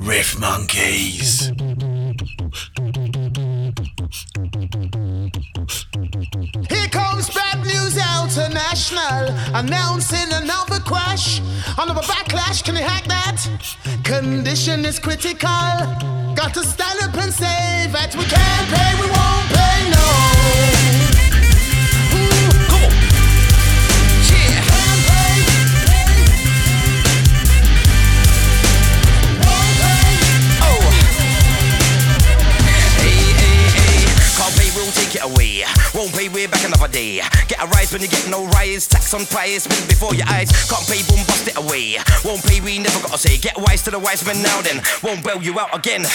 Riff Monkeys. Here comes Bad News International announcing another crash. Another backlash, can you hack that? Condition is critical. Got to stand up and say that we can't pay, we won't pay, no. Take it away. Won't pay, we're back another day. Get a rise when you get no rise. Tax on price, spin before your eyes. Can't pay, boom, bust it away. Won't pay, we never gotta say. Get wise to the wise men now then. Won't bail you out again.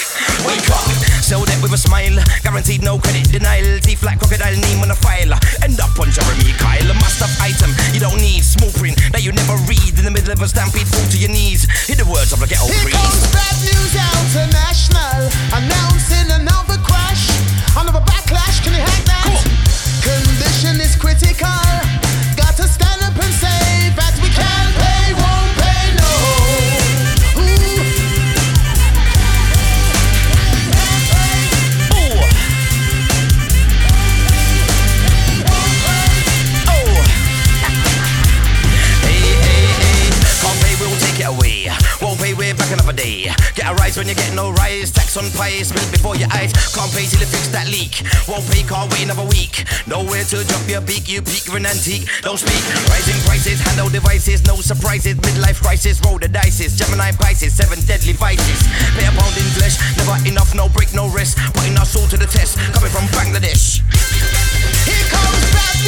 Wake up, sell that with a smile. Guaranteed no credit denial. Teeth like crocodile, name on a file. End up on Jeremy Kyle. A must have item you don't need. Small print that you never read. In the middle of a stampede, fall to your knees. Hear the words of the ghetto Here priest. comes Bad News International announcing another another backlash. Can you hack that? Condition is critical. Got to stand another day. Get a rise when you get no rise. Tax on pie, spill before your eyes. Can't pay till you fix that leak. Won't pay, can't wait another week. Nowhere to drop your beak, you peak, you're an antique. Don't speak. Rising prices, handle devices, no surprises. Midlife crisis, roll the dices. Gemini Pisces, seven deadly vices. Pay a pound in flesh, never enough, no break, no rest. Putting our soul to the test, coming from Bangladesh. Here comes Bad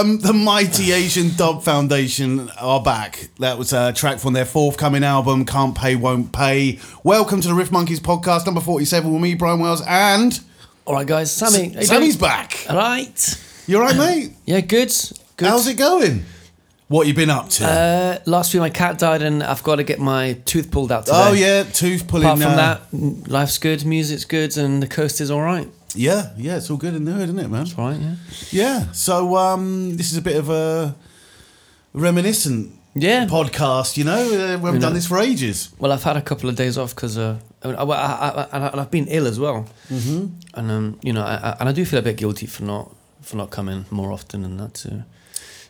um the mighty Asian Dub Foundation are back. That was a track from their forthcoming album, Can't Pay, Won't Pay. Welcome to the Riff Monkeys podcast, number 47 with me, Brian Wells, and All right, guys. Sami. you Sami's doing? back. All right. You alright, mate? Yeah, good. Good. How's it going? What you been up to? Uh, last week my cat died and I've got to get my tooth pulled out today. oh yeah, tooth pulling. Apart from uh, that, life's good, music's good, and the coast is all right. Yeah, yeah, it's all good in there, isn't it, man? All right, yeah. Yeah. So um, this is a bit of a reminiscent Yeah. podcast. You know, uh, we haven't know. done this for ages. Well, I've had a couple of days off because uh, I, I, I, I, and I've been ill as well. Mm-hmm. And um, you know, I, I, and I do feel a bit guilty for not for not coming more often and that to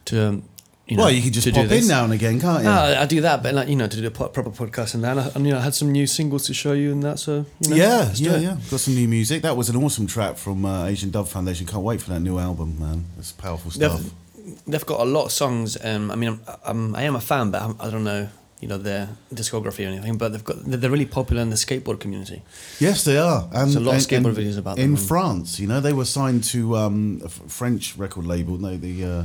to um, you know. well, you can just do pop in now and again, can't you? No, I do that, but like you know, to do a proper podcast and that, and, I- and you know, I had some new singles to show you and that. So you know, yeah, yeah, yeah. Got some new music. That was an awesome track from uh, Asian Dub Foundation. Can't wait for that new album, man. It's powerful stuff. They've, they've got a lot of songs. Um, I mean, I'm, I'm, I am a fan, but I'm, I don't know, you know, their discography or anything. But they've got they're really popular in the skateboard community. Yes, they are. And There's a lot of skateboard videos about them. in. France. You know, they were signed to um, a French record label. No, the uh,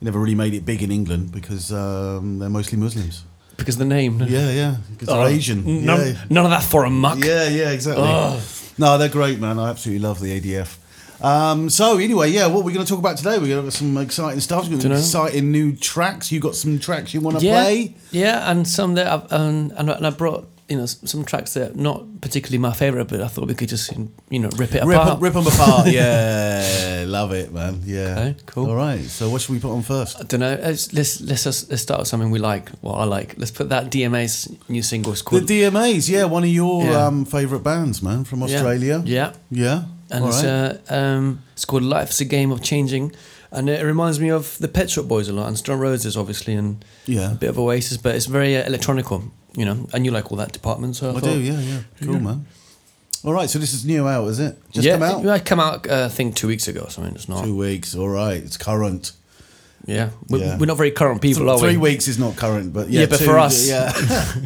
never really made it big in England because um, they're mostly Muslims. Because the name, Yeah, yeah, because Oh, they're Asian. None, yeah. none of that foreign muck. Yeah, yeah, exactly. Oh. No, they're great, man. I absolutely love the ADF. Um, so anyway, yeah, what we're going to talk about today? We're going to have some exciting stuff. We're exciting new tracks. You got some tracks you want to yeah, play? yeah, and some that I've, um, and, and I brought you know some tracks that are not particularly my favorite, but I thought we could just you know rip it Rip, apart. rip them apart. Yeah, love it, man. Yeah. Okay, cool. All right. So what should we put on first? I don't know. Let's let's let's, just, let's start with something we like. What I like. Let's put that DMA's new single. It's The DMAs. Yeah, one of your Yeah. um, favourite bands, man, from Yeah. Australia. Yeah, Yeah. and All it's, right. uh, um, it's called Life's a Game of Changing, and it reminds me of the Pet Shop Boys a lot, and Stone Roses obviously, and Yeah. a bit of Oasis, but it's very uh, electronical. You know, and you like all that department, so I, I thought, do, yeah, yeah. Cool, man. All right, so this is new out, is it? Just yeah, come out? it come out. Uh, I think two weeks ago or something. It's not. Two weeks. All right, it's current. Yeah, we're, Yeah. we're not very current people, Th- are Three we? weeks is not current, but yeah, Yeah, but two- for us, yeah,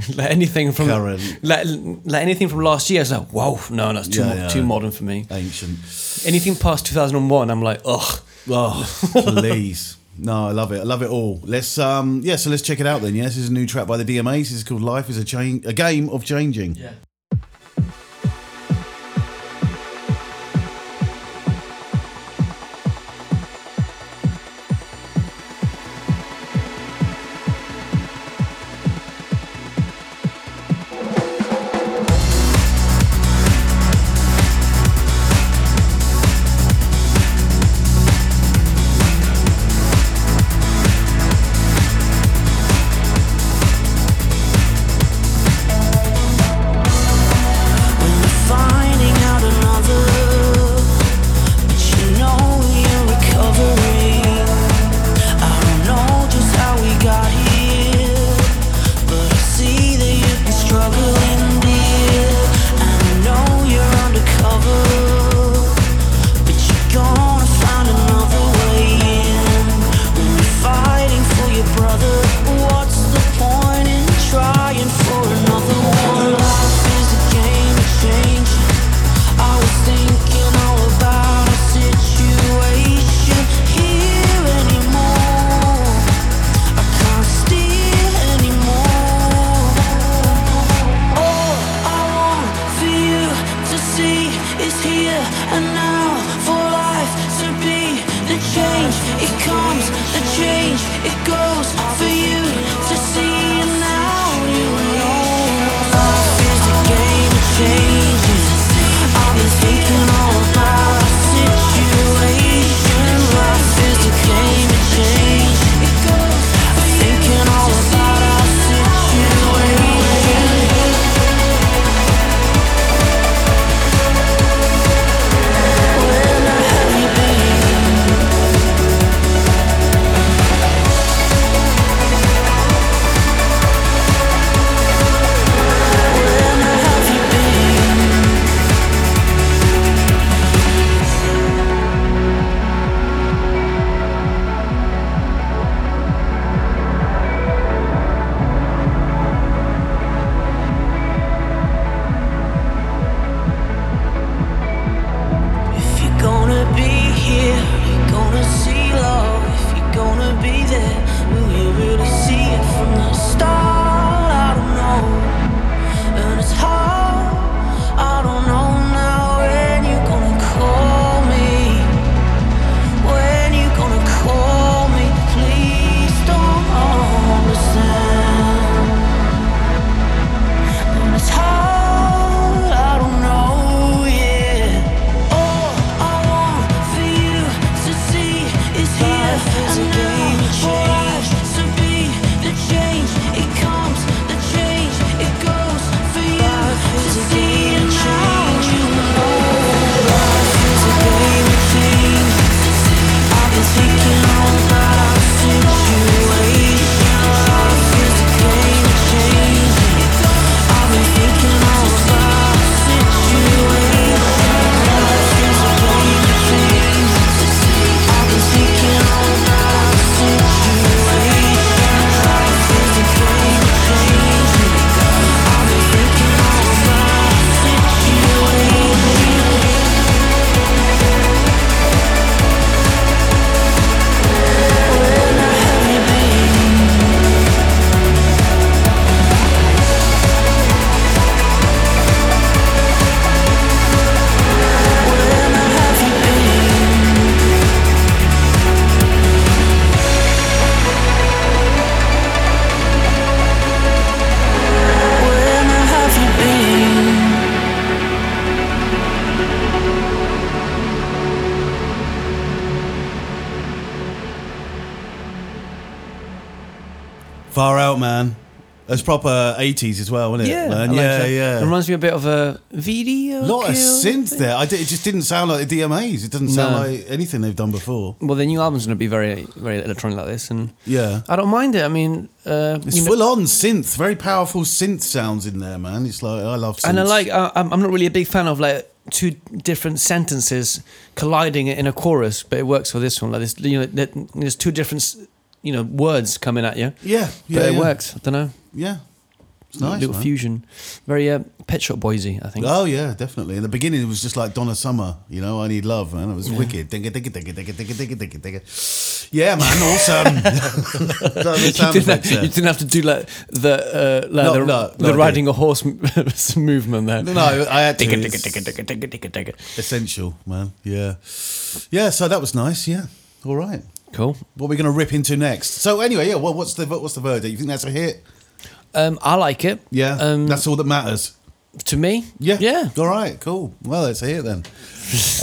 like anything from Current. like, like anything from last year, it's like, whoa, no, that's too Yeah, mo- yeah. too modern for me. ancient. Anything past two thousand and one, I'm like, ugh. Oh, please. No, I love it. I love it all. Let's um yeah, so let's check it out then. Yeah, this is a new track by the DMAs. This is called Life is a Change a game of changing. Yeah. Man. It's proper 80s as well, isn't it? Yeah, man? I like yeah, that. yeah. It reminds me a bit of a video. a lot of synth thing. there. I did, it just didn't sound like the DMAs. It doesn't sound No. like anything they've done before. Well, the new album's going to be very, very electronic like this, and Yeah. I don't mind it. I mean, uh, It's you know- full on synth, very powerful synth sounds in there, man. It's like I love synths. and I like. Uh, I'm I'm not really a big fan of like two different sentences colliding in a chorus, but it works for this one. Like this, you know, that- there's two different, s- you know, words coming at you. Yeah, yeah, but it yeah. works. I don't know. Yeah, it's nice. little man. fusion, very uh, Pet Shop Boysy, I think. Oh yeah, definitely. In the beginning, it was just like Donna Summer. You know, I need love, man. It was wicked. Digga, digga, digga, digga, digga, digga, digga, digga. Yeah, man. Awesome. you, didn't have, you didn't have to do like the uh, like No, the, no, no, the riding a horse movement there. No, I had to. Digga, digga, digga, digga, digga, digga. essential, man. Yeah, yeah. So that was nice. Yeah. All right. Cool. What are we going to rip into next? So anyway, yeah. Well, what's the what's the verdict? You think that's a hit? Um, I like it. Yeah. Um, that's all that matters. to me. Yeah. Yeah. All right. Cool. Well, it's a hit then.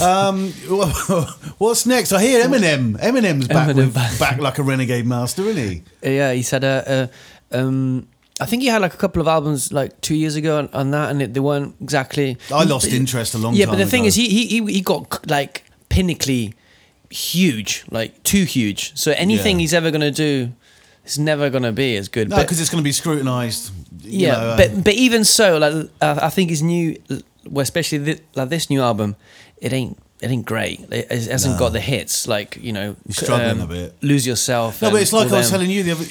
um, what's next? I hear Eminem. Eminem's back, Eminem with, back. back like a renegade master, isn't he? Yeah, he said. Uh, uh, um, I think he had like a couple of albums like two years ago on, on that, and it, they weren't exactly. I lost interest a long time. yeah, but the thing is, he he he he got like pinnacly huge, like too huge. So anything Yeah. he's ever gonna do is never gonna be as good. No, But- because it's going to be scrutinised. you yeah, know, but but even so, like uh, I think his new, well, especially thi- like this new album, it ain't it ain't great. It, hasn't got the hits like you know. um, He's struggling a bit. Lose yourself. no, but it's like I was them. telling you the other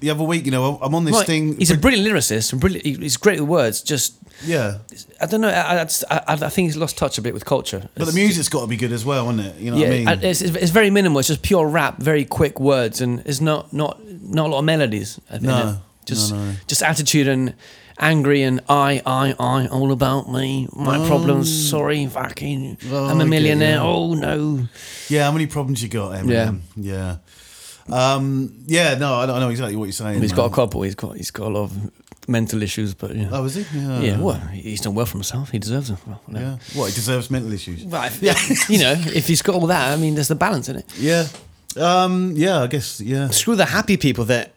the other week. You know, I'm on this Right, thing. He's a brilliant lyricist. and Brilliant. He's great with words. Just yeah, I don't know. I, I, just- I, I think he's lost touch a bit with culture. but the music's got to be good as well, isn't it? You know yeah, what I mean? it's, it's very minimal. It's just pure rap, very quick words, and it's not not not a lot of melodies. No, just no, no. just attitude and angry and I I I all about me, my problems. Sorry, fucking, Oh, I'm a millionaire. Oh no, yeah, how many problems you got, Eminem? Yeah, yeah. Um, yeah, no, I don't know exactly what you're saying. he's got a couple. He's got he's got a lot of mental issues, but yeah. Oh, is he? Yeah. yeah, well, he's done well for himself. He deserves them. Well, whatever. Yeah. What? He deserves mental issues. Well, if- you know, if he's got all that, I mean, there's the balance in it. Yeah. Um, yeah, I guess. Yeah. Screw the happy people that.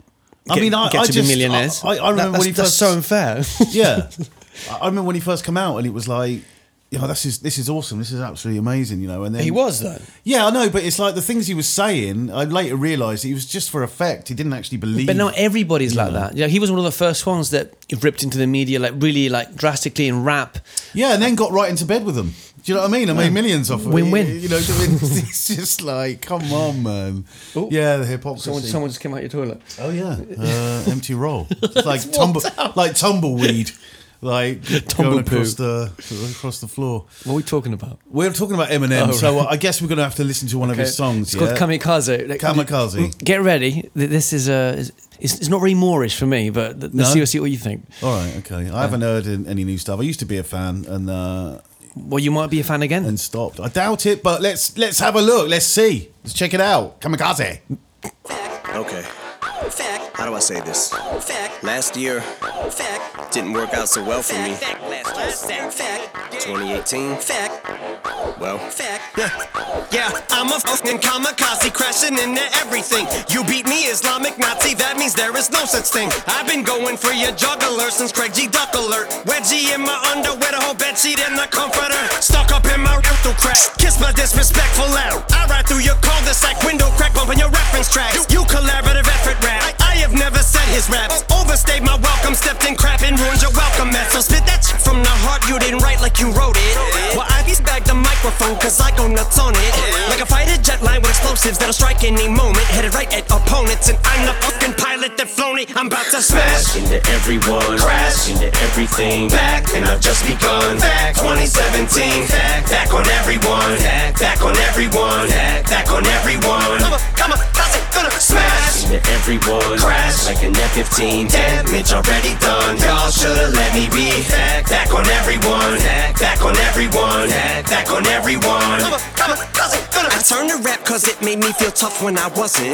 I mean, I- get I to just- be millionaires. I- I remember That- when he that's first- so unfair. yeah. I I remember when he first came out, and it was like, you know, this is this is awesome. This is absolutely amazing. You know, and then he was though. Yeah, I know, but it's like the things he was saying. I later realised he was just for effect. He didn't actually believe. But now everybody's like Yeah. that. Yeah, he was one of the first ones that ripped into the media like really like drastically in rap. Yeah, and then got right into bed with them. Do you know what I mean? I made millions off of it. Win-win. You know, it's just like, come on, man. Oh. Yeah, the hypocrisy. Someone, someone just came out your toilet. Oh yeah, uh, empty roll. It's like tumble, like tumbleweed, like going across the across the floor. What are we talking about? We're talking about Eminem, Oh, so right. I guess we're going to have to listen to one of his songs. It's yeah? called Kamikaze. Like, Kamikaze. Get ready. This is uh, is- it's, it's not very Moorish for me, but let's No? see, see what you think. All right, okay. I haven't heard any new stuff. I used to be a fan and uh, Well, you might be a fan again. and stopped. I doubt it, but let's let's have a look. Let's see. Let's check it out. Kamikaze. Okay. How do I say this? Last year didn't work out so well for me. 2018. Well, Yeah, yeah, I'm a fucking kamikaze crashing into everything. You beat me, Islamic Nazi, that means there is no such thing. I've been going for your juggler since Craig G. Duck alert. Wedgie in my underwear, the whole bedsheet in the comforter. Stuck up in my rental crack, kiss my disrespectful out. I ride through your cul-de-sac, window crack, bumping your reference tracks. You collaborative effort rap. I, I have never said his raps. Overstayed my welcome, stepped in crap and ruined your welcome mat. So spit that shit from the heart, you didn't write like you wrote it. Well, I just bagged the microphone, cause I go nuts on it. Like a fighter jet line with explosives that'll strike any moment. Headed right at opponents, and I'm the fucking pilot that flown it. I'm about to smash. into everyone, crash into everything. Back, and I've just begun. Back 2017, back, back on everyone, back, back on everyone, back, back on everyone. Come on, come on, how's it gonna smash? Into everyone, Crash. like an F-15. Damage already done. Y'all should've let me be. Back, back on everyone, back, back on everyone, back, back on everyone. Come on, come on, how's I turned to rap cause it made me feel tough when I wasn't.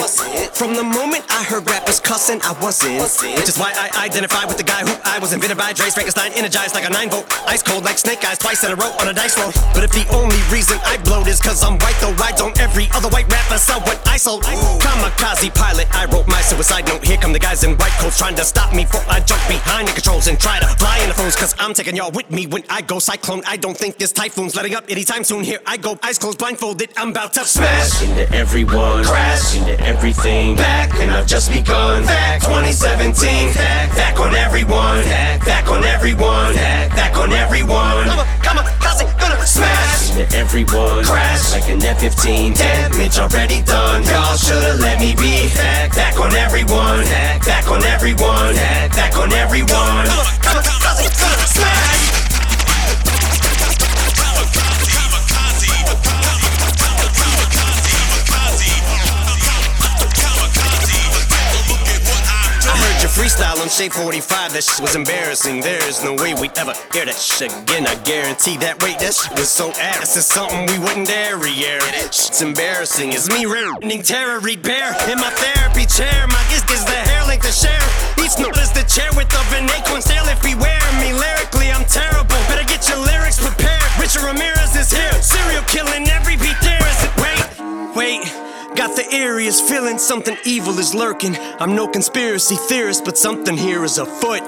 From the moment I heard rappers cussing, I wasn't. Which is why I identify with the guy who I was invented by Dre Frankenstein, energized like a 9 volt. Ice cold like snake eyes, twice in a row on a dice roll. But if the only reason I blowed is cause I'm white, though why don't every other white rapper sell what I sold? Kamikaze pilot, I wrote my suicide note. Here come the guys in white coats trying to stop me before I jump behind the controls and try to fly in the phones. Cause I'm taking y'all with me when I go cyclone. I don't think this typhoon's letting up anytime soon. Here I go, eyes closed, blindfolded. I'm about to smash into everyone, crash into everything. Back, and I've just begun. Back 2017, back everyone, back on everyone, back back on everyone. Come back on, into everyone, crash like an F-15. Damage already done. Y'all should've let me be back, back on everyone, back on everyone, back on everyone. Come on, gonna freestyle on Shape 45. That shit was embarrassing. There's no way we'd ever hear that shit again. I guarantee that. Wait, that shit was so ass. It's something we wouldn't dare re-air. Shit's embarrassing. It's me reading terror read in my therapy chair. My gift is the hair length to share. Each note is the chair width of an acorn. If beware me lyrically, I'm terrible. Better get your lyrics prepared. Richard Ramirez is here. Serial killing every beat there is it. Wait, wait. Got the eeriest feeling something evil is lurking. I'm no conspiracy theorist, but something here is afoot.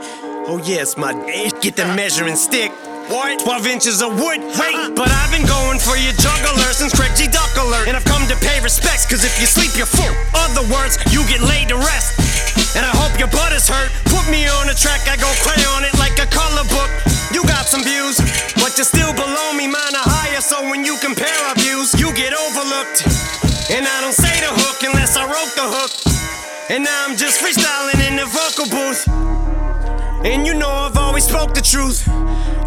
Oh yes, my day. Get the measuring stick. What? 12 inches of wood. Wait, uh-huh. but I've been going for your juggler since Craig G. Duck alert. And I've come to pay respects, cause if you sleep, you're full. Other words, you get laid to rest. And I hope your butt is hurt. Put me on a track, I go cray on it like a color book. You got some views, but you're still below me, mine are higher. So when you compare our views, you get overlooked. And I don't say the hook unless I wrote the hook. And now I'm just freestyling in the vocal booth. And you know I've always spoke the truth.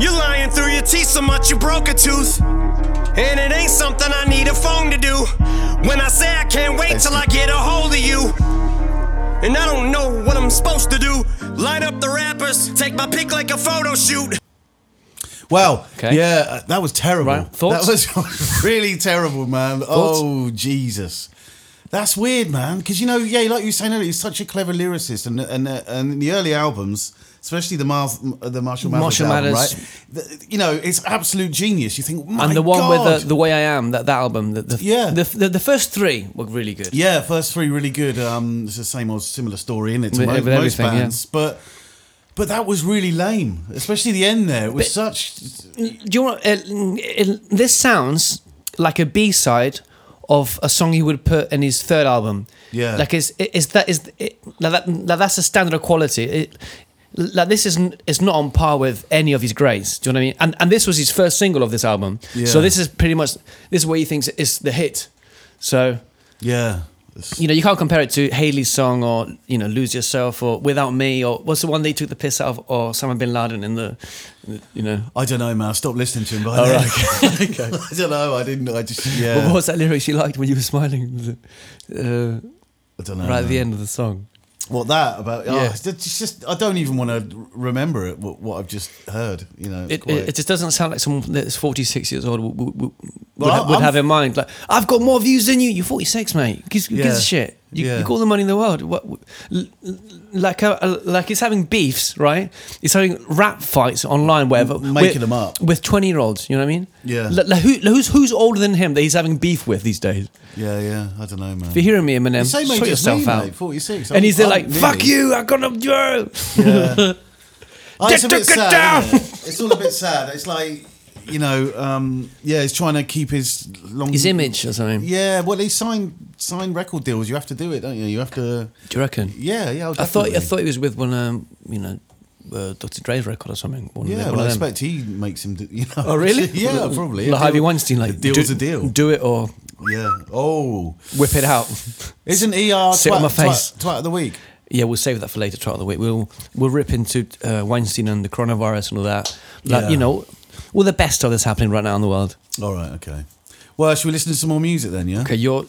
You're lying through your teeth so much you broke a tooth. And it ain't something I need a phone to do. When I say I can't wait till I get a hold of you. And I don't know what I'm supposed to do. Light up the rappers, take my pic like a photo shoot. Well, Okay. yeah, uh, that was terrible. Right, thoughts? That was really terrible, man. Oh, Jesus. That's weird, man. Because, you know, yeah, like you were saying earlier, he's such a clever lyricist. And and, and in the early albums, especially the, Mar- the Marshall Mathers Marshall album, Mathers. right? The- you know, it's absolute genius. You think, my and the one God. with the, the way I am, that, that album, the, the, Yeah. the, the, the first three were really good. Yeah, first three really good. Um, it's the same old similar story in it to With- mo- with most everything, yeah. bands, but but that was really lame, especially the end there. It was such. Do you want? Uh, it, this sounds like a B side of a song he would put in his third album. Yeah. like is is that is it, like that like that's a standard of quality. It, like this isn't it's not on par with any of his greats. Do you know what I mean? And and this was his first single of this album. Yeah. So this is pretty much this is what he thinks is the hit. So Yeah. You know you can't compare it to Hailie's song or you know Lose Yourself or Without Me or what's the one they took the piss out of or Osama bin Laden in the you know. I don't know, man. I stopped listening to him by Oh, right. I don't know. I didn't. I just But yeah. what was that lyric she liked when you were smiling? Uh, I don't know. right at the end of the song. What that about? Oh, Yeah. it's just- it's just I don't even want to remember it. What, what I've just heard. You know. It, it, it just doesn't sound like someone that's 46 years old would, would, Well, would have in mind. Like, I've got more views than you. You're 46, mate. Who gives, who gives a shit? You, Yeah. you got all the money in the world. What, like, uh, uh, like it's having beefs, right? It's having rap fights online, whatever. Making with- them up. with 20 year olds. You know what I mean? Yeah. Like, like who, who's who's older than him that he's having beef with these days? yeah, yeah. I don't know, man. If you're hearing me, Eminem, The same age sort yourself me, out. mate, 46. And he's there I'm- like, I'm "Fuck you! I got a girl." Yeah. Oh, it's a bit sad. it? It's all a bit sad. It's like, you know, um, yeah, he's trying to keep his long His image or something. Yeah, well, they sign sign record deals. You have to do it, don't you? You have to. Do you reckon? Yeah, yeah. I thought I thought he was with one, um, you know, uh, Dr. Dre's record or something. One of Yeah, the- well, I expect he makes him. Do, you know. Oh really? yeah, probably. Like A Harvey Weinstein, like deal's do, a deal. Do it or Yeah. Oh, whip it out. isn't ER our Sit twat, on my face. Twat, twat of the week? yeah, we'll save that for later. Try of the week. We'll we'll rip into uh, Weinstein and the coronavirus and all that. Like Yeah. you know, all the best of that's happening right now in the world. All right. Okay. Well, should we listen to some more music then? Yeah. Okay, you're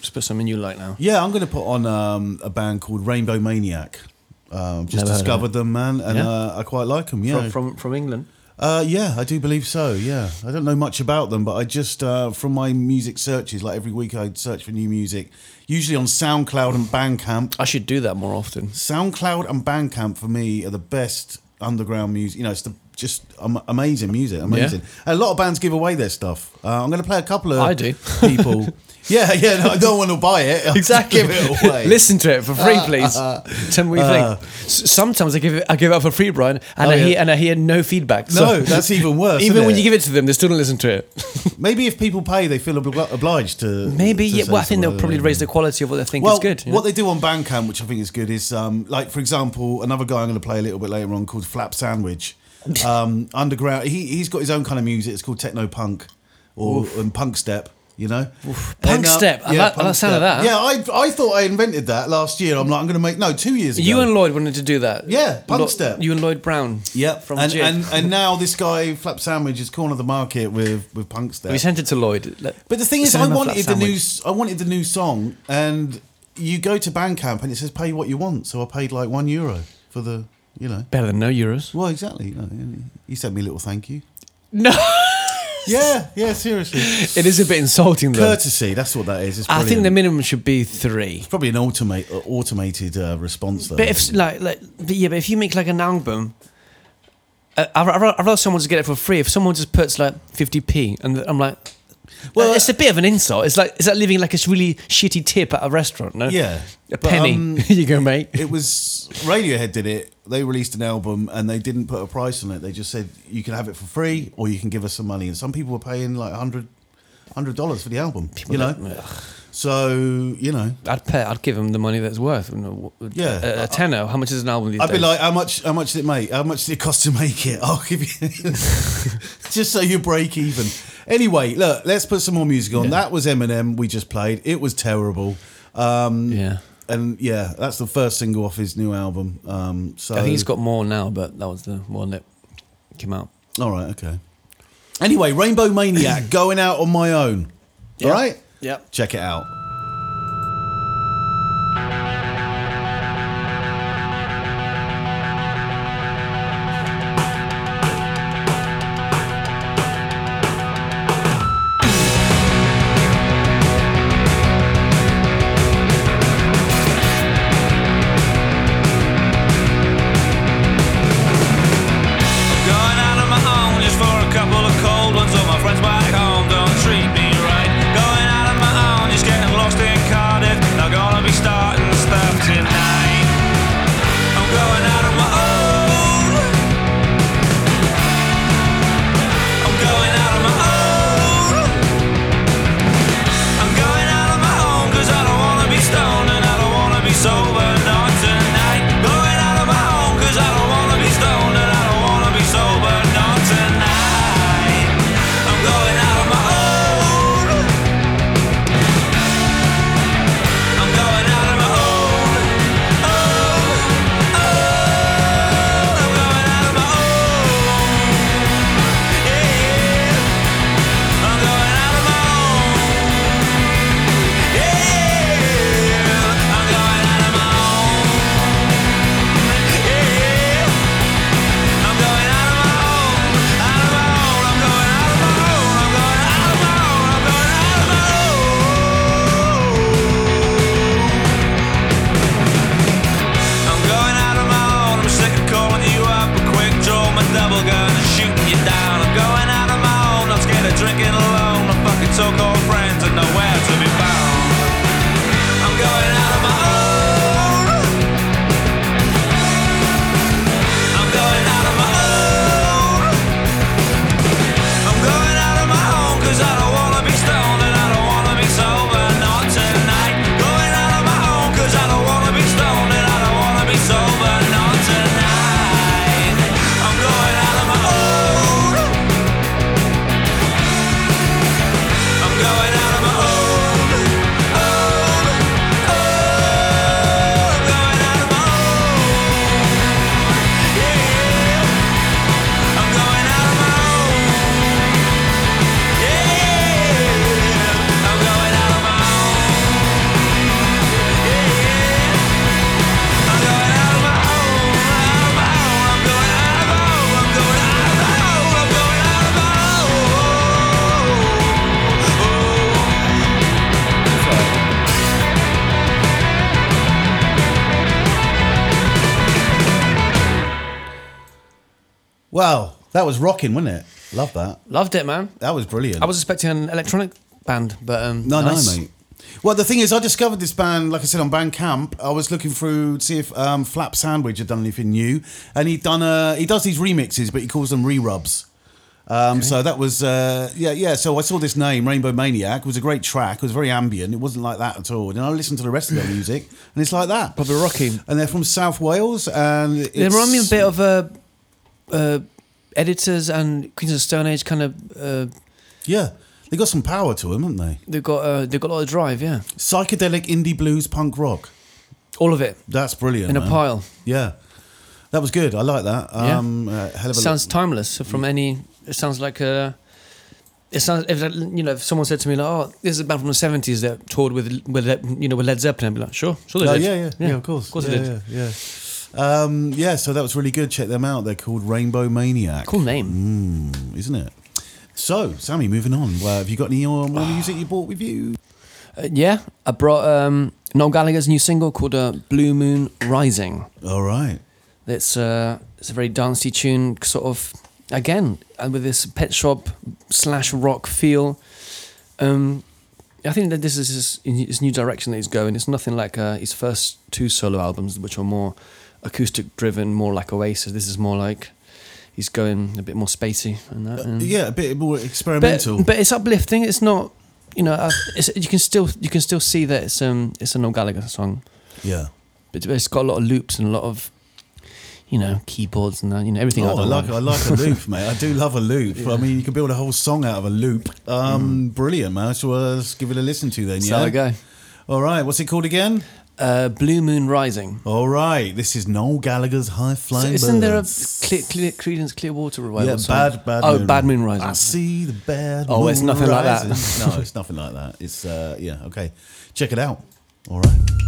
just put something you like now. Yeah, I'm going to put on um, a band called Rainbow Maniac. Um, just Never discovered them, man, and Yeah? uh, I quite like them. Yeah. From, from from England. Uh, yeah, I do believe so. Yeah, I don't know much about them, but I just uh, from my music searches, like every week, I'd search for new music, usually on SoundCloud and Bandcamp. I should do that more often. SoundCloud and Bandcamp for me are the best underground music. You know, it's the just amazing music, amazing. And a lot of bands give away their stuff. Uh, I'm going to play a couple of I do. people. yeah, yeah. No, I don't want to buy it. I'll just give it away. Listen to it for free, please. Tell me what you think. Sometimes I give it, I give it up for free, Brian, and Oh, I yeah. hear and I hear no feedback. no, that's even worse. even when it? you give it to them, they still don't listen to it. maybe if people pay, they feel obli- obliged to. Maybe, to yeah. Well, I think they'll probably raise the quality of what they think Well, is good. you know? what they do on Bandcamp, which I think is good, is um, like for example, another guy I'm going to play a little bit later on called Flapsandwich. Um, underground, he he's got his own kind of music. It's called techno punk or and punk step. You know, Punk step. I like- I like sound of that. Yeah, I I thought I invented that last year. I'm like, I'm going to make no two years ago. you and Lloyd wanted to do that. Yeah, punk Lo- step. You and Lloyd Brown. yeah, from and, Gib. and and now this guy Flapsandwich is corner of the market with with punk step. we sent it to Lloyd. Let- But the thing is, I him a flat wanted the new. I wanted the new song, and you go to Bandcamp and it says pay what you want. So I paid like one euro for the, you know. Better than no euros. Well, exactly. You know, He sent me a little thank you. No, Yeah, yeah, seriously. it is a bit insulting though. Courtesy. That's what that is. It's I think the minimum should be three. It's probably an automate, uh, automated uh, response though. But if like, like but yeah, but if you make like an album, uh, I'd, rather someone just get it for free. If someone just puts like fifty p, and I'm like, well, Well, it's a bit of an insult. It's like it's like leaving like a really shitty tip at a restaurant. No, yeah, a But, penny. um, you go, mate. it was Radiohead did it. They released an album and they didn't put a price on it. They just said you can have it for free or you can give us some money. And some people were paying like 100 dollars for the album. you know, Ugh. So you know, I'd pay. I'd give him the money that's worth. Yeah. a, a tenner. How much is an album these I'd be like, how much? How much did it make? How much did it cost to make it? I'll give you just so you break even. Anyway, look, let's put some more music on. Yeah. That was Eminem. We just played. It was terrible. Um, yeah. and yeah, that's the first single off his new album. Um, so I think he's got more now, but that was the one that came out. All right, okay. Anyway, Rainbow Maniac going out on my own. All right, Yep. check it out. Well, that was rocking, wasn't it? Love that. Loved it, man. That was brilliant. I was expecting an electronic band, but um, No, nice. no, mate. Well, the thing is, I discovered this band, like I said, on Bandcamp. I was looking through to see if um, Flapsandwich had done anything new, and he'd done a. He does these remixes, but he calls them re-rubs. Um, So that was uh, yeah, yeah. So I saw this name, Rainbow Maniac. It was a great track. It was very ambient. It wasn't like that at all. And I listened to the rest of their music, and it's like that. Probably rocking. And they're from South Wales, and it's, They remind me a bit of uh, uh, editors and Queens of the Stone Age kind of. Uh, yeah. They got some power to them, haven't they? they've got uh, they've got a lot of drive, yeah. Psychedelic indie blues punk rock. All of it That's brilliant. in a pile. Yeah, that was good. I like that. Yeah. Um, uh, hell of a sounds timeless from any. It sounds like a. It sounds if you know if someone said to me like, "Oh, this is a band from the '70s that toured with with you know with Led Zeppelin," I'd be like, "Sure, sure they Oh, did." yeah, yeah, yeah, of course, of course yeah, they did." Yeah, yeah. Um, yeah, so that was really good. Check them out. They're called Rainbow Maniac. Cool name. isn't it? So, Sami, moving on. Well, have you got any more more music you brought with you? Uh, yeah, I brought um, Noel Gallagher's new single called uh, "Blue Moon Rising." All right. It's uh, it's a very dancey tune, sort of again, and with this pet shop slash rock feel. Um, I think that this is his, his new direction that he's going. It's nothing like uh, his first two solo albums, which are more acoustic driven, more like Oasis. This is more like he's going a bit more spacey and that. and- Yeah, a bit more experimental. but it's uplifting. It's not, you know, uh, it's, you can still you can still see that it's um it's a Noel Gallagher song, yeah. but it's got a lot of loops and a lot of, you know, keyboards and that, you know everything. Oh, I don't like I like a loop, mate. I do love a loop. I mean, you can build a whole song out of a loop. Um, Brilliant, man. So uh, let's give it a listen to then. That's yeah. I go. All right. What's it called again? Uh, Blue Moon Rising. All right. This is Noel Gallagher's High So Flying isn't there a clear, clear, Creedence Clearwater Revival? Yeah, song? bad, bad. Oh, moon. Bad Moon Rising. I see the bad. Oh, it's nothing like that. no, it's nothing like that. It's uh, yeah, okay. Check it out. All right.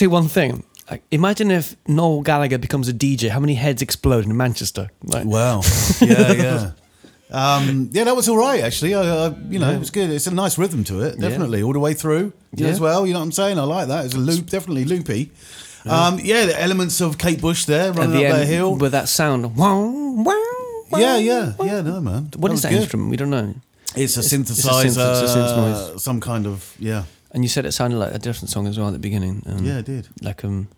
Well. I had to say one thing. Like, imagine if Noel Gallagher becomes a DJ. How many heads explode in Manchester? Like, Wow. Yeah, yeah. Um, yeah, that was all right actually. I, I, you know, it was good. It's a nice rhythm to it, definitely, all the way through Yeah. as well. You know what I'm saying? I like that. It's a loop, definitely loopy. Um, yeah, the elements of Kate Bush there running the up that hill. with that sound. Yeah, yeah, yeah. No, man. What That is that good. instrument? We don't know. It's a It's- it's a synthesizer, synth- it's a synth some kind of yeah. And you said it sounded like a different song as well at the beginning. Um, Yeah, it did. Like um,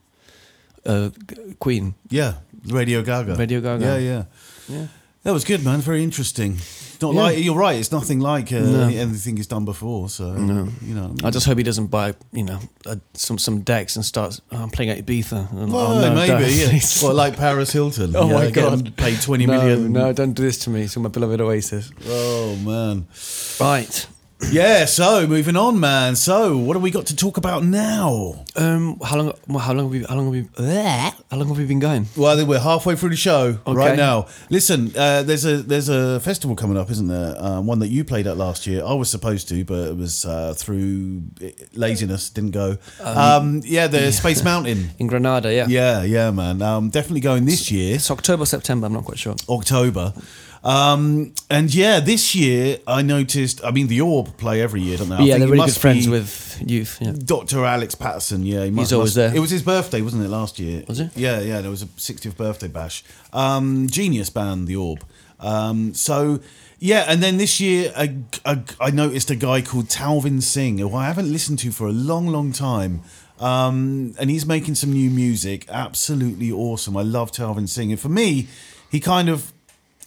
uh, Queen. Yeah, Radio Gaga. Radio Gaga. Yeah, yeah. Yeah. That was good, man. Very interesting. Not Yeah. like you're right. It's nothing like uh, No. anything he's done before. So No. you know. I just hope he doesn't buy, you know, uh, some some decks and starts. Oh, I'm playing at Ibiza. And, Well, oh, no, maybe, yeah. like Paris Hilton. Oh Yeah, my God. pay twenty no, million. No, don't do this to me. To my beloved Oasis. Oh man. Right. Yeah. So moving on, man. So what have we got to talk about now? Um. How long? well, How long have we? How long have we? Bleh, how long have we been going? Well, I think we're halfway through the show Okay. right now. Listen, uh, there's a there's a festival coming up, isn't there? Um, one that you played at last year. I was supposed to, but it was uh, through laziness, didn't go. Um, yeah, the Space Mountain. In Granada, yeah. Yeah, yeah, man. Um, definitely going this year. It's October, September. I'm not quite sure. October. Um, and yeah, this year I noticed. I mean, the Orb play every year, don't they? I yeah, they're really good friends with youth. Yeah. Dr. Alex Paterson. Yeah, he must, always must- there. It was his birthday, wasn't it, last year? Was it? Yeah, yeah. There was a 60th birthday bash. Um, genius band, the Orb. Um, so. Yeah, and then this year I noticed a guy called Talvin Singh, who I haven't listened to for a long, long time. Um, and he's making some new music. Absolutely awesome. I love Talvin Singh. And for me, he kind of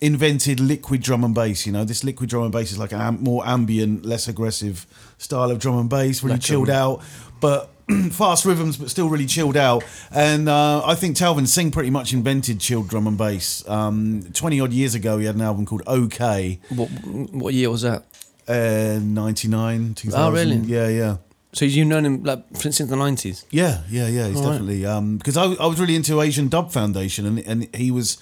invented liquid drum and bass. You know, this liquid drum and bass is like a am- more ambient, less aggressive style of drum and bass, really chilled um, out, but fast rhythms, but still really chilled out. And uh, I think Talvin Singh pretty much invented chilled drum and bass. Um, Twenty odd years ago, he had an album called OK. What What year was that? Uh, 99, 2000. Oh, really? Yeah, yeah. So you've known him like since the nineties. Yeah, yeah, yeah. He's All right. definitely um because I, I was really into Asian Dub Foundation and and he was,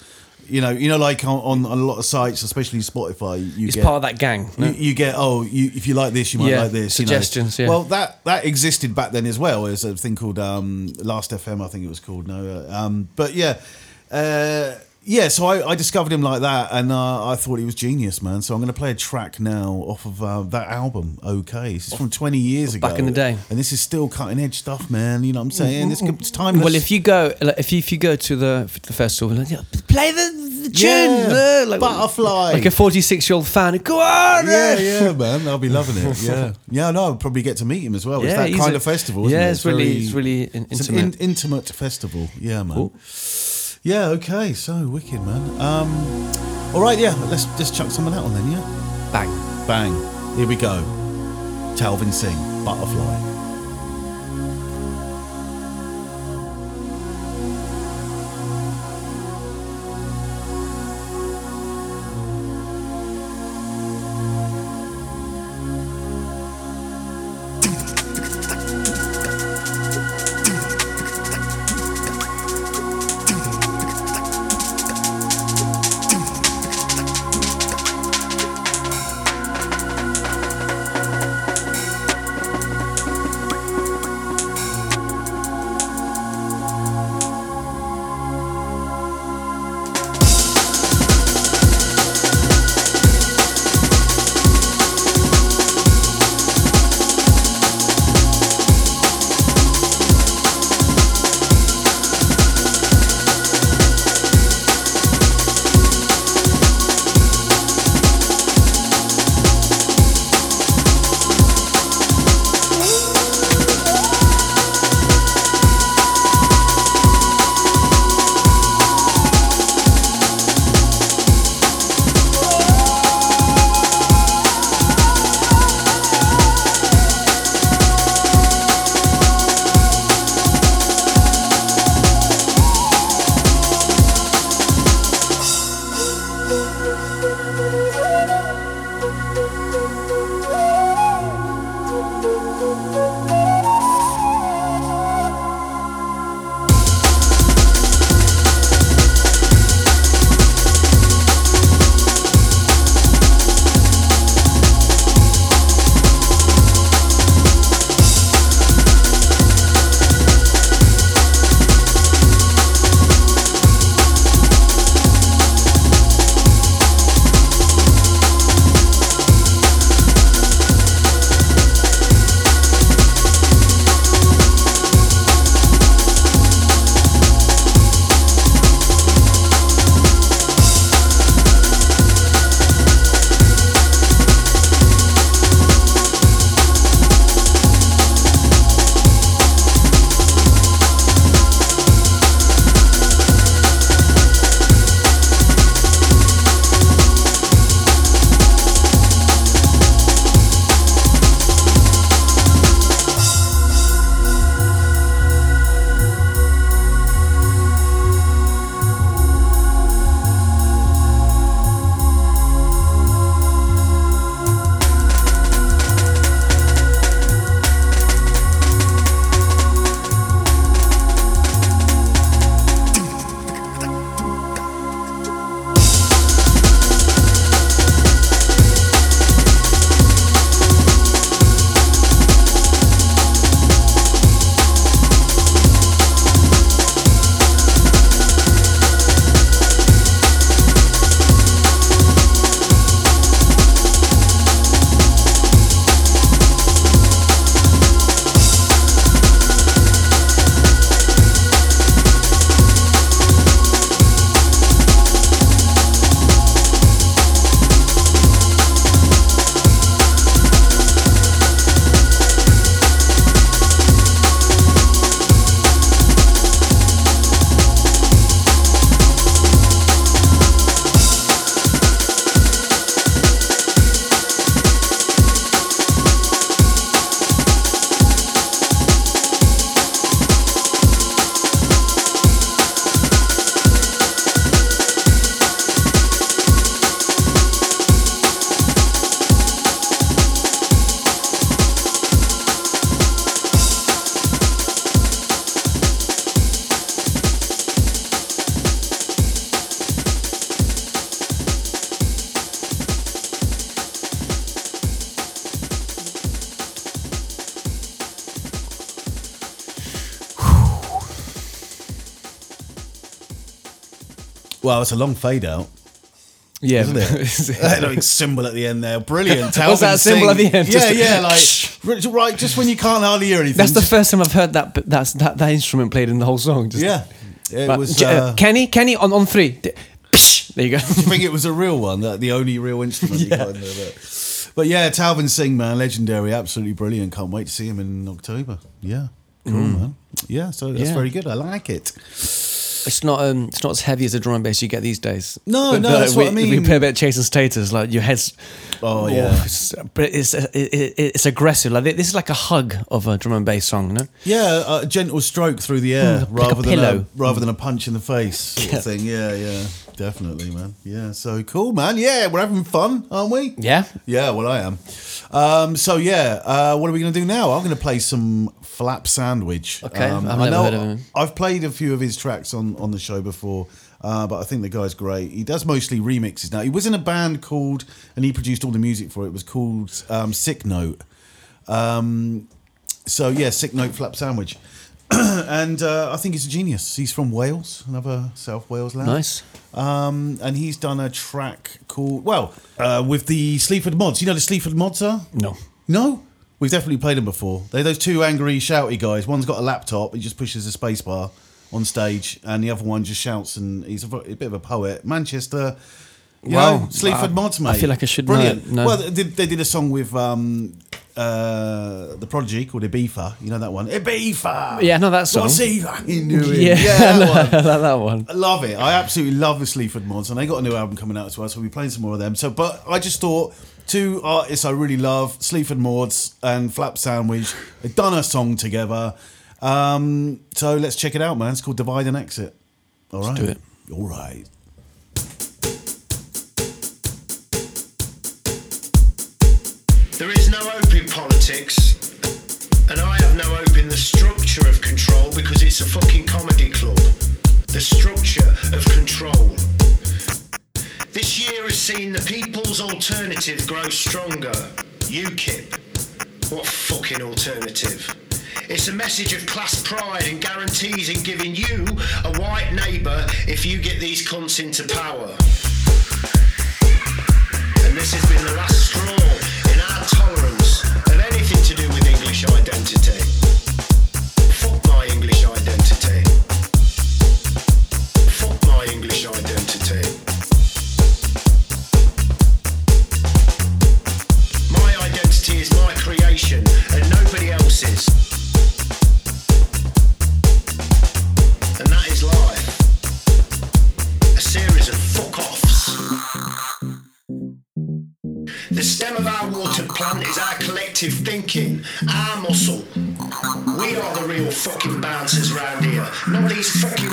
you know, you know, like on, on, a lot of sites, especially Spotify, you He's get part of that gang. no? you, you get oh you if you like this you might Yeah, like this you know. suggestions, yeah. Well, that that existed back then as well. There's a thing called um Last FM, I think it was called. No, uh, um, but yeah. Uh, yeah, so I, I discovered him like that, and uh, I thought he was genius, man. So I'm going to play a track now off of uh, that album. Okay, this is from 20 years ago, Back in the day. and this is still cutting edge stuff, man. You know what I'm saying? This it's timeless. Well, if you go, like, if you if you go to the the festival, like, play the, the tune, Yeah, uh, like Butterfly. like a forty six year old fan. Go on, yeah, uh. yeah, man, I'll be loving it. Yeah, yeah, no, I'll probably get to meet him as well. it's that kind a- of festival, isn't yeah, it? it's really- it's really in- it's an intimate. in- intimate festival. Yeah, man. Cool. Yeah, okay, so wicked, man. Um, all right, yeah, let's just chuck some of that on then, yeah. bang. Bang. Here we go. Talvin Singh, Butterfly. Well, it's a long fade out, Yeah, isn't it? that like symbol at the end there, brilliant. Was that Talvin symbol at the end? Yeah, yeah, like right, just when you can't hardly hear anything. That's the first time I've heard that. That's that, that instrument played in the whole song. Just, yeah. It But, was. Uh, Uh, Kenny, Kenny on on three. There you go. I think it was a real one, the, the only real instrument you got in there. But, but yeah, Talvin Singh, man, legendary, absolutely brilliant. Can't wait to see him in October. Yeah, cool, man. Yeah, so that's Mm. Yeah. very good. I like it. It's not um, it's not as heavy as a drum and bass you get these days. No, no, that's we, what I mean. We play a bit of Chase & Status, like your head's. Oh, yeah. it's, but it's it, it, it's aggressive. Like this is like a hug of a drum and bass song, know. Yeah, a gentle stroke through the air Mm, like a rather than a, pillow. rather than a punch in the face sort Yeah. of thing. Yeah, yeah, definitely, man. Yeah, so cool, man. Yeah, we're having fun, aren't we? Yeah. Yeah, well, I am. Um, so yeah, uh, what are we going to do now? I'm going to play some Flapsandwich. Okay, um, I've I never know heard of him. I've played a few of his tracks on on the show before, uh, but I think the guy's great. He does mostly remixes now. He was in a band called, and he produced all the music for it. It was called um, Sick Note. Um, so yeah, Sick Note Flapsandwich. and uh, I think he's a genius. He's from Wales, another South Wales lad. Nice. Um, and he's done a track called well uh, with the Sleaford Mods. You know the Sleaford Mods are? No. No, we've definitely played them before. They're those two angry, shouty guys. One's got a laptop; he just pushes a space bar on stage, and the other one just shouts. And he's a bit of a poet. Manchester. You Wow. know, Sleaford Mods, I feel like I should know Brilliant. No. Well, they did, they did a song with um, uh, the Prodigy called Ibiza. You know that one? Ibiza. Yeah, know that song. What's he fucking doing? Yeah, yeah that one. That one. I love it. I absolutely love the Sleaford Mods, and they got a new album coming out as well. So we'll be playing some more of them. So, but I just thought two artists I really love, Sleaford Mods and Flapsandwich, they've done a song together. Um, so let's check it out, man. It's called Divide and Exit. All right, do it. All right. There is no hope in politics, and I have no hope in the structure of control because it's a fucking comedy club. The structure of control. This year has seen the People's Alternative grow stronger. UKIP. What fucking alternative? It's a message of class pride and guarantees in giving you a white neighbour if you get these cunts into power. And this has been the last straw in our tolerance of anything to do with English identity. Fuck my English identity. Collective thinking, our muscle. We are the real fucking bouncers round here, not these fucking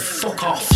fuck offs.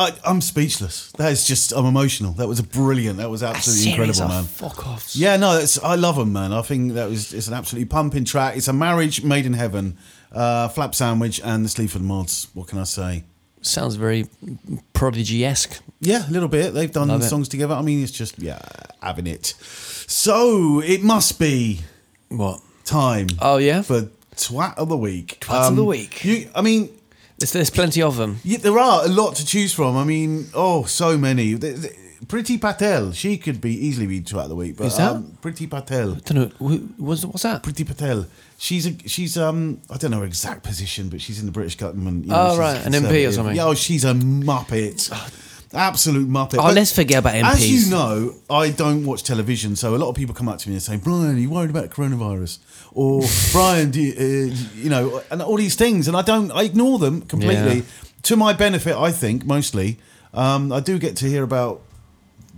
I, I'm speechless. That is just, I'm emotional. That was brilliant. That was absolutely incredible, man. Fuck offs. Yeah, no, it's, I love them, man. I think that was it's an absolutely pumping track. It's a marriage made in heaven. Uh, Flapsandwich and the Sleaford Mods. What can I say? Sounds very prodigy esque. Yeah, a little bit. They've done Love it. songs together. I mean, it's just yeah, having it. So it must be What? time. Oh, yeah? for twat of the week. Twat of the week. You, I mean, There's, there's plenty of them. yeah, there are a lot to choose from. I mean, oh, so many. The- the- Priti Patel, she could be easily be twat of the week. But Is that? Um, Priti Patel. I don't know. What's, what's that? Priti Patel. She's a she's um I don't know her exact position, but she's in the British government. you Oh, right, an MP or something. Yeah, oh, she's a muppet. Absolute muppet. Oh, But let's forget about MPs. As you know, I don't watch television, so a lot of people come up to me and say, "Brian, are you worried about coronavirus?" Or Brian, do you, uh, you know, and all these things, and I don't. I ignore them completely. Yeah. To my benefit, I think mostly. Um, I do get to hear about.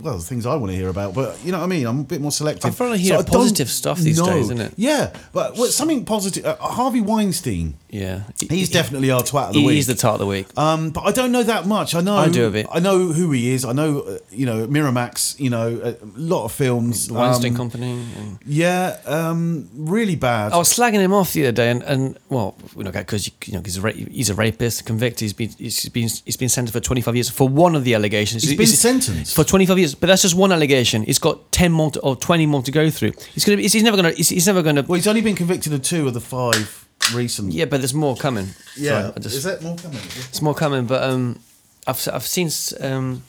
Well, the things I want to hear about, but you know what I mean. I'm a bit more selective. I wanna hear I don't positive stuff these know. days, isn't it? Yeah, but what, something positive. Uh, Harvey Weinstein. Yeah. He's definitely our twat of the He week. He's the tart of the week. Um, but I don't know that much. I know. I do a bit. I know who he is. I know, uh, you know, Miramax. You know, a lot of films. The Weinstein Um, Company. And Yeah, um, really bad. I was slagging him off the other day, and, and well, you know, because you know, he's a, ra- he's a rapist, convicted. He's been he's been he's been sentenced for 25 years for one of the allegations. He's been sentenced? for 25 years, but that's just one allegation. He's got 10 more to, or 20 more to go through. He's gonna. He's, he's never gonna. He's, he's never gonna. well, he's only been convicted of two of the five recent. Yeah, but there's more coming. yeah. Sorry, just- is that more coming? It's more coming, but um, I've I've seen. Um,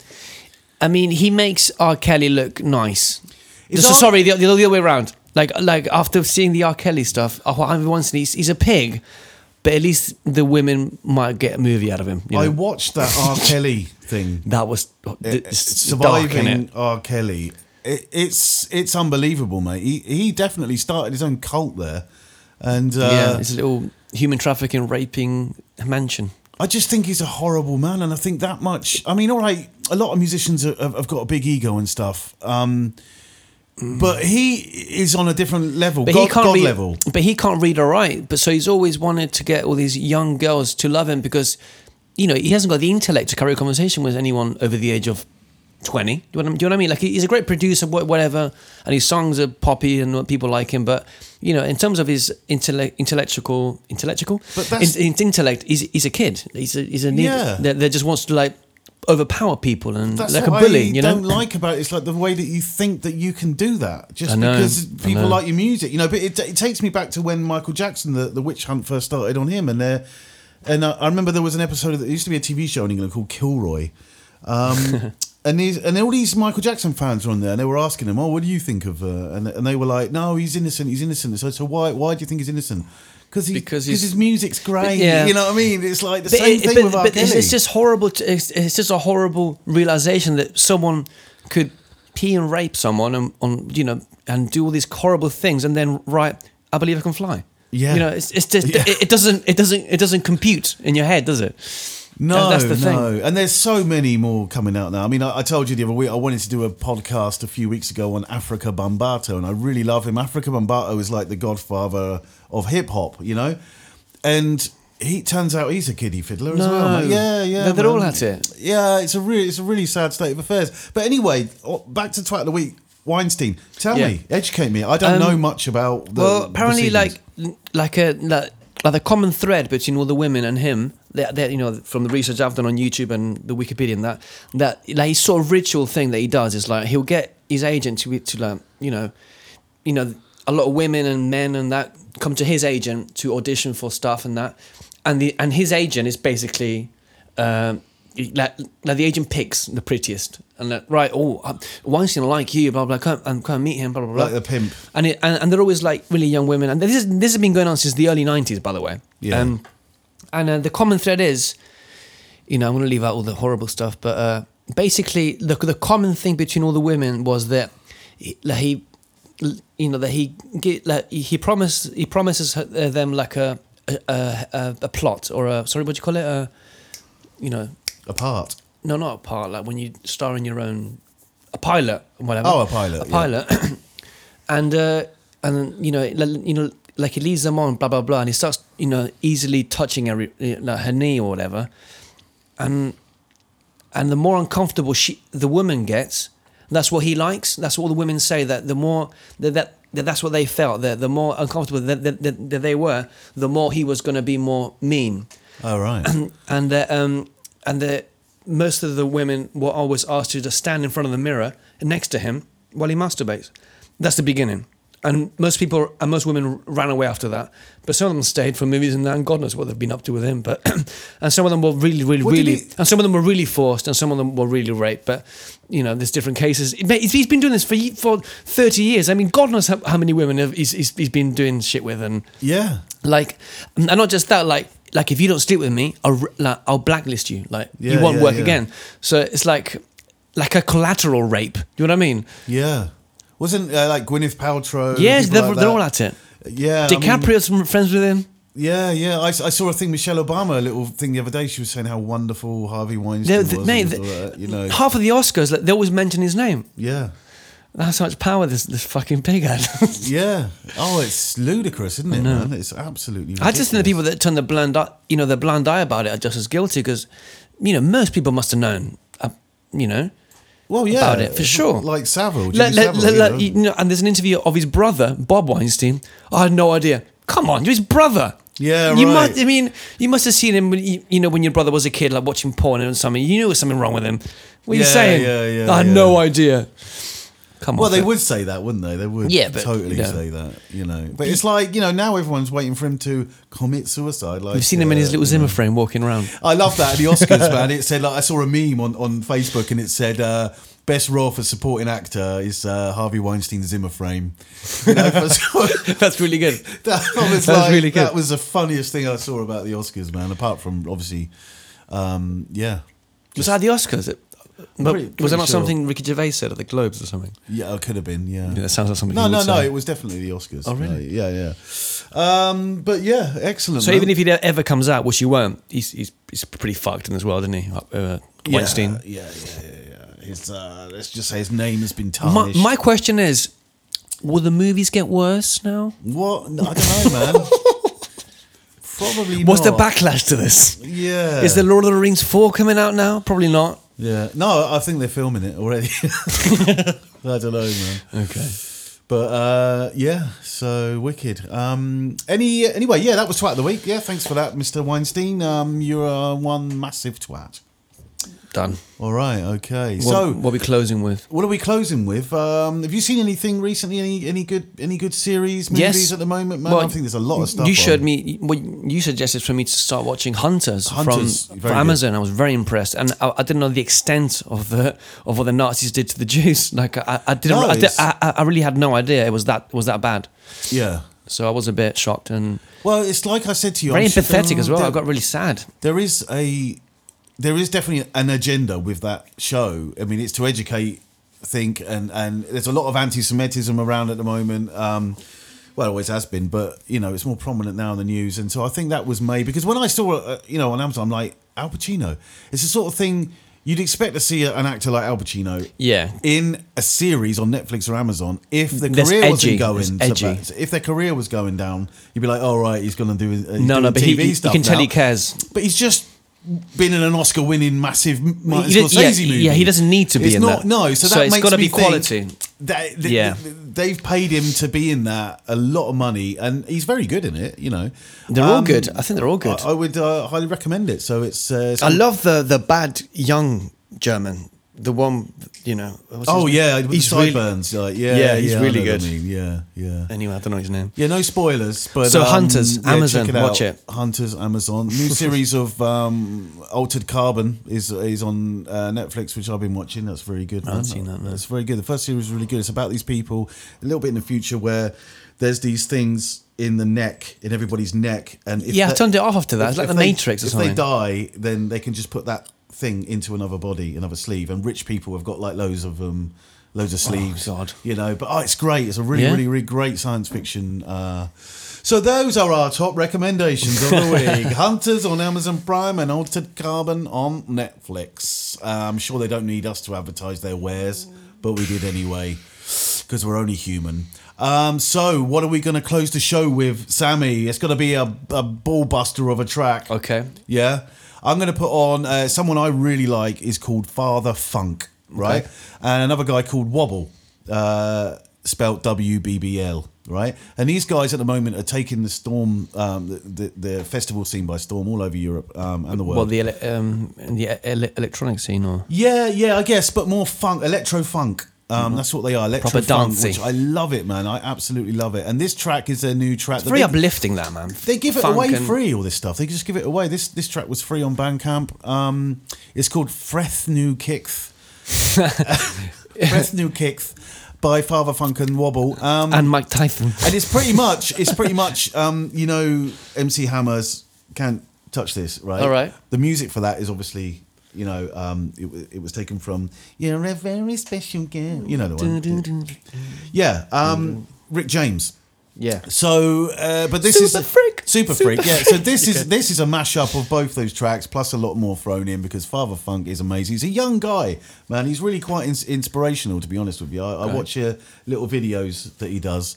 I mean, he makes R. Kelly look nice. Is So- R- sorry, the, the other way around. Like like after seeing the R. Kelly stuff, uh, Harvey Weinstein, he's, he's a pig, but at least the women might get a movie out of him. you I watched that R. Kelly thing. that was Uh, it's dark, surviving? R. Kelly. It, it's it's unbelievable, mate. He he definitely started his own cult there, and uh, yeah, it's a little human trafficking, raping mansion. I just think he's a horrible man, and I think that much. I mean, all right, a lot of musicians have, have got a big ego and stuff, um, but he is on a different level, But God, he can't God read, level. But he can't read or write. But so he's always wanted to get all these young girls to love him because, you know, he hasn't got the intellect to carry a conversation with anyone over the age of twenty. Do you know what I- do what I mean? Like he's a great producer, whatever, and his songs are poppy and people like him. But you know, in terms of his intellect, intellectual, intellectual, But that's- in, in intellect, he's he's a kid. He's a he's a Yeah. that, that just wants to like overpower people and That's like a bully. I you know, I don't like about it. It's like the way that you think that you can do that just I know, because people like your music, you know. But it, it takes me back to when Michael Jackson, the, the witch hunt first started on him, and there, and I, I remember there was an episode of, there used to be a TV show in England called Kilroy, um, and these and all these Michael Jackson fans were on there, and they were asking him, "Oh, what do you think of?" Uh, and and they were like, "No, he's innocent. He's innocent." So, so why why do you think he's innocent? Because because he's- his music's great. yeah. You know what I mean? It's like the But same it- thing but- with R. but it's, Kelly. it's just horrible. To, it's, it's just a horrible realization that someone could pee and rape someone and on you know and do all these horrible things and then write, "I believe I can fly." Yeah. you know, it's, it's just Yeah. it, it doesn't it doesn't it doesn't compute in your head, does it? No, That- that's the thing. no. And there's so many more coming out now. I mean, I, I told you the other week I wanted to do a podcast a few weeks ago on Afrika Bambaataa, and I really love him. Afrika Bambaataa is like the godfather of hip hop, you know? And he turns out he's a kiddie fiddler as well. Yeah, yeah. They're- they're all at it. Yeah, it's a really, it's a really sad state of affairs. But anyway, back to twat of the week. Weinstein, tell Yeah. me, educate me. I don't Um, know much about. The well, apparently, like like a like, like the common thread between all the women and him, that, that you know, from the research I've done on YouTube and the Wikipedia and that, that like his sort of ritual thing that he does is like he'll get his agent to to like you know, you know. a lot of women and men and that come to his agent to audition for stuff and that, and the and his agent is basically. Um, like, like the agent picks the prettiest and like, right oh uh, Weinstein I like you blah blah come and come meet him blah blah blah Like the pimp. and, it, and and they're always like really young women and this is this has been going on since the early 90s by the way Yeah. um, and uh, the common thread is you know I'm going to leave out all the horrible stuff but uh, basically the, the common thing between all the women was that he, like he you know that he get like he promised he promises uh, them like a a, a, a plot or a sorry what do you call it? A you know. A part. No not a part like when you star in your own a pilot whatever. Oh, a pilot, a yeah. pilot. And uh and you know you know like he leads them on blah blah blah and he starts you know easily touching her like her knee or whatever. And and the more uncomfortable she the woman gets that's what he likes that's what all the women say that the more that, that that that's what they felt that the more uncomfortable that, that, that, that they were the more he was going to be more mean Oh right. and the, um, and the, most of the women were always asked to just stand in front of the mirror next to him while he masturbates. That's the beginning. And most people and most women ran away after that. But some of them stayed for movies and that, and God knows what they've been up to with him. But and some of them were really, really, What really, he- and some of them were really forced, and some of them were really raped. But you know, there's different cases. He's been doing this for for thirty years. I mean, God knows how, how many women have, he's, he's he's been doing shit with, and yeah. like and not just that like like if you don't sleep with me i'll like, i'll blacklist you like Yeah, you won't yeah, work yeah. again so it's like like a collateral rape you know what i mean Yeah. Wasn't uh, like Gwyneth Paltrow? yes they're, like they're all at it Yeah. I mean- friends with him Yeah, yeah. I, I saw a thing Michelle Obama, a little thing the other day. She was saying how wonderful Harvey Weinstein They're- was. th- and mate, all that, you know. half of the oscars like, they always mention his name Yeah. that's how much power this this fucking pig had Yeah. Oh, it's ludicrous, isn't it, man? It's absolutely. i just think the people that turn the blind eye you know the blind eye about it are just as guilty because you know most people must have known uh, you know well, yeah, about it, for sure. Like Savile, Jimmy let- Savile, let- let- you know, and there's an interview of his brother, Bob Weinstein. I had no idea. Come on, you're his brother. Yeah, you right. Must, I mean, you must have seen him when you, you know when your brother was a kid, like watching porn or something. You knew there was something wrong with him. What are you saying? yeah, yeah, I had yeah. no idea. Come on. Well, they would say that, wouldn't they? They would Yeah, but, totally you know. say that, you know. But it's like, you know, now everyone's waiting for him to commit suicide. Like We've seen him in his uh, little Zimmer know. frame walking around. I love that at the Oscars, man. It said like I saw a meme on, on Facebook and it said uh, best role for supporting actor is uh, Harvey Weinstein's Zimmer frame. You know, That's really good. that was like, really good. That was the funniest thing I saw about the Oscars, man. Apart from obviously, um, yeah, Was that the Oscars? But Pretty- was that not sure. something Ricky Gervais said at the Globes or something? yeah, it could have been, yeah. Yeah, that sounds like something. No, no, no. It was definitely the Oscars. Oh, really? Yeah, yeah. yeah. Um, but yeah, excellent. So man. even if he ever comes out, which he won't, he's he's, he's pretty fucked in this world, isn't he? Uh, Weinstein. yeah, yeah, yeah, yeah. His, uh, let's just say his name has been My, tarnished. my question is, will the movies get worse now? what? No, I don't know, man. Probably. What's the backlash to this? Yeah. Is the Lord of the Rings 4 coming out now? Probably not. Yeah. No, I think they're filming it already. I don't know, man. Okay. But uh, yeah, so wicked. Um, any anyway, yeah, that was twat of the week. Yeah, thanks for that, Mr. Weinstein. Um, you're uh, one massive twat. Done. All right, okay. What, so what are we closing with? What are we closing with? Um, have you seen anything recently? Any any good any good series movies Yes. at the moment, man? Well, I think there's a lot of stuff. You showed on. me. Well, you suggested for me to start watching Hunters, Hunters, from, from good. Amazon. I was very impressed, and I, I didn't know the extent of the of what the Nazis did to the Jews. Like I, I didn't. No, I, did, I, I really had no idea it was that was that bad. Yeah. So I was a bit shocked and Well, it's like I said to you. very I'm sure empathetic there- as well. there- I got really sad. there is a there is definitely an agenda with that show. I mean, it's to educate, think, and and there's a lot of anti-Semitism around at the moment. Um, well, it always has been, but you know, it's more prominent now in the news, and so I think that was made because when I saw uh, you know on Amazon, I'm like Al Pacino. It's the sort of thing you'd expect to see an actor like Al Pacino. Yeah. In a series on Netflix or Amazon, if the That's career edgy. wasn't going, so edgy. if their career was going down, you'd be like, "All right, he's going to do." Uh, No, no, but TV he, he, you stuff can tell he cares. But he's just been in an Oscar-winning massive Martin He did- yeah, movie. yeah, he doesn't need to be it's in not, that. No, so, So that it's makes gotta me be quality. That, th- Yeah. they've paid him to be in that a lot of money, and he's very good in it. You know, They're all Um, good. I think they're all good. I, I would uh, highly recommend it. So it's. Uh, it's I love the the bad young German the one, you know. Oh yeah, he's the really- like, yeah, Yeah, he's I really good. I mean. Yeah, yeah. Anyway, I don't know his name. Yeah, no spoilers. But So um, Hunters, yeah, Amazon, it watch it. Hunters, Amazon. New series of um, Altered Carbon is is on uh, Netflix, which I've been watching. That's very good. I haven't seen that. That's very good. The first series is really good. It's about these people a little bit in the future where there's these things in the neck, in everybody's neck, and if Yeah, I turned it off after that. It's like if The Matrix or if something. they die, then they can just put that thing into another body, another sleeve. And rich people have got like loads of um, loads of sleeves. God. You know, but oh, it's great. It's a really, Yeah? really, really great science fiction. Uh, so those are our top recommendations of the week: Hunters on Amazon Prime and Altered Carbon on Netflix. Uh, I'm sure they don't need us to advertise their wares, but we did anyway because we're only human. Um, so, what are we going to close the show with, Sami? It's going to be a, a ball buster of a track. Okay. Yeah. I'm going to put on uh, someone I really like is called Father Funk, right? Okay. And another guy called Wobble, uh, spelt W B B L, right? And these guys at the moment are taking the storm, um, the, the, the festival scene by storm all over Europe um, and the world. Well, the ele- um, the ele- electronic scene, or Yeah, yeah, I guess, but more funk, electro funk. Um, That's what they are, electro Proper funk, dancey. which I love it, man. I absolutely love it. And this track is their new track. it's that very they- uplifting. That man. They give it Funk away and- free, all this stuff. They just give it away. This this track was free on Bandcamp. Um, it's called Freth New Kicks. Freth New Kicks by Father Funk and Wobble. Um, and Mike Tyson. and it's pretty much it's pretty much um, you know MC Hammers can't touch this right. All right. The music for that is obviously you know um, it, it was taken from You're a very special girl. You know the one. Yeah. Um, Rick James. Yeah. So, uh, but this Super is Freak. Super, Super freak. Yeah. So this is this is a mashup of both those tracks plus a lot more thrown in because Father Funk is amazing. He's a young guy, man. He's really quite ins- inspirational, to be honest with you. I, I watch uh, little videos that he does.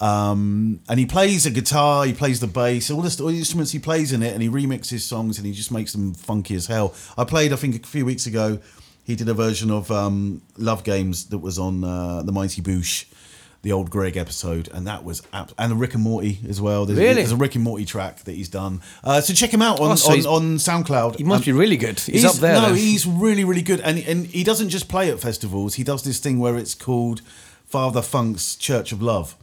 Um, and he plays a guitar, he plays the bass, all the, all the instruments he plays in it, and he remixes songs and he just makes them funky as hell. I played, I think, a few weeks ago. He did a version of um, Love Games that was on uh, the Mighty Boosh, the old Greg episode, and that was ab- and the Rick and Morty as well. There's, Really? there's a Rick and Morty track that he's done. Uh, so check him out on Oh, so on, on SoundCloud. He must Um, be really good. He's, up there. No, then. he's really, really good, and and he doesn't just play at festivals. He does this thing where it's called Father Funk's Church of Love,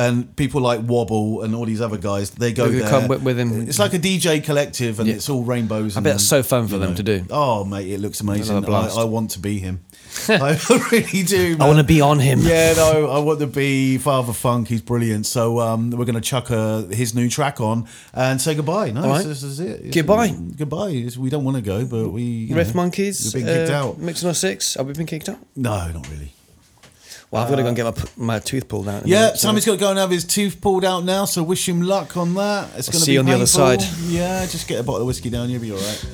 and people like Wobble and all these other guys they go there. come with- with him. It's like a DJ collective, and Yeah. it's all rainbows. I and, bet it's so fun for them to do. Oh, mate, it looks amazing. I, I want to be him. I really do. I want to be on him. Yeah, no, I want to be Father Funk. He's brilliant. So um, we're going to chuck uh, his new track on and say goodbye. No, right. this, is it. It's- Goodbye. Goodbye. It's- We don't want to go, but we. Riff know, Monkeys. We've been kicked uh, out. Mix 06. Have we been kicked out? No, not really. Well, I've got to go and get my, my tooth pulled out. Yeah, minute, so- Sami's got to go and have his tooth pulled out now. So wish him luck on that. It's I'll going to see be you on the other painful. side. Yeah, just get a bottle of whiskey down. You'll be all right.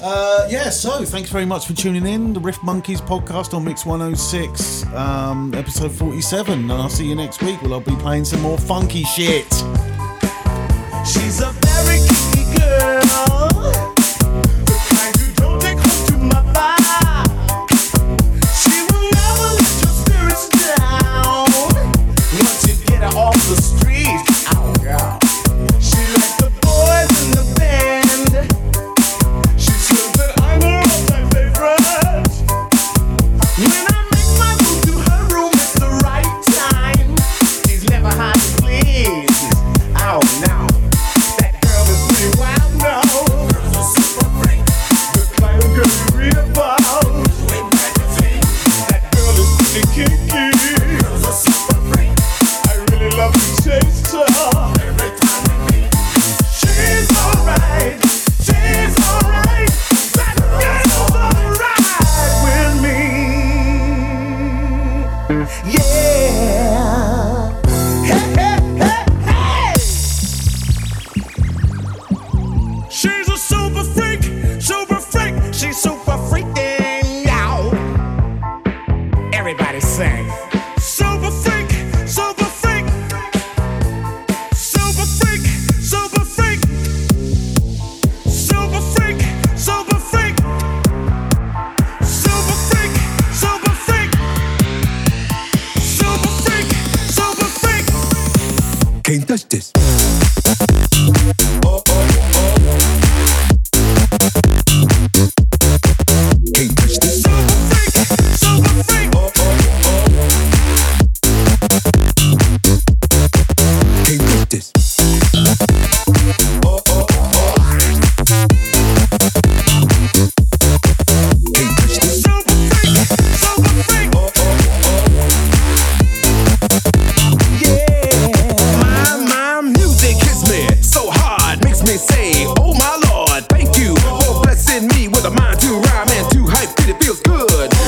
Uh, yeah, so thanks very much for tuning in. The Riff Monkeys podcast on Mix 106, um, episode 47. And I'll see you next week. Well, I'll be playing some more funky shit. She's a very kinky girl. Get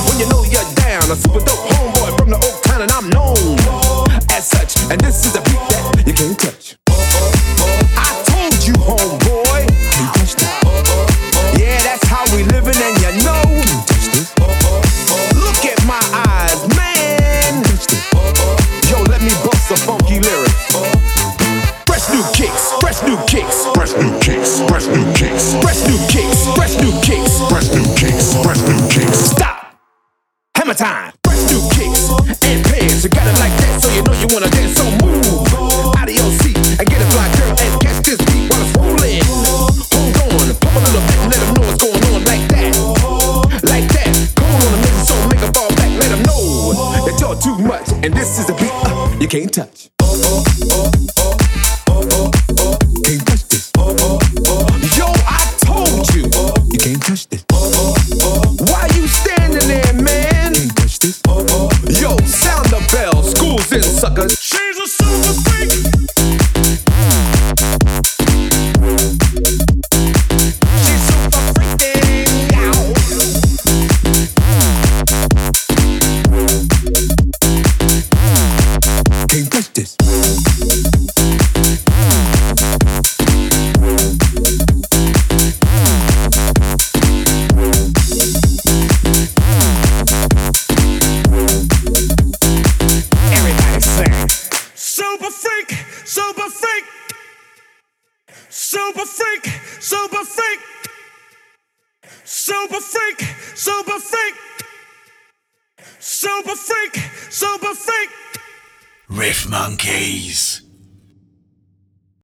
when you know you're down. A super dope homeboy from the old town, and I'm known as such. And this is a beat that you can't touch.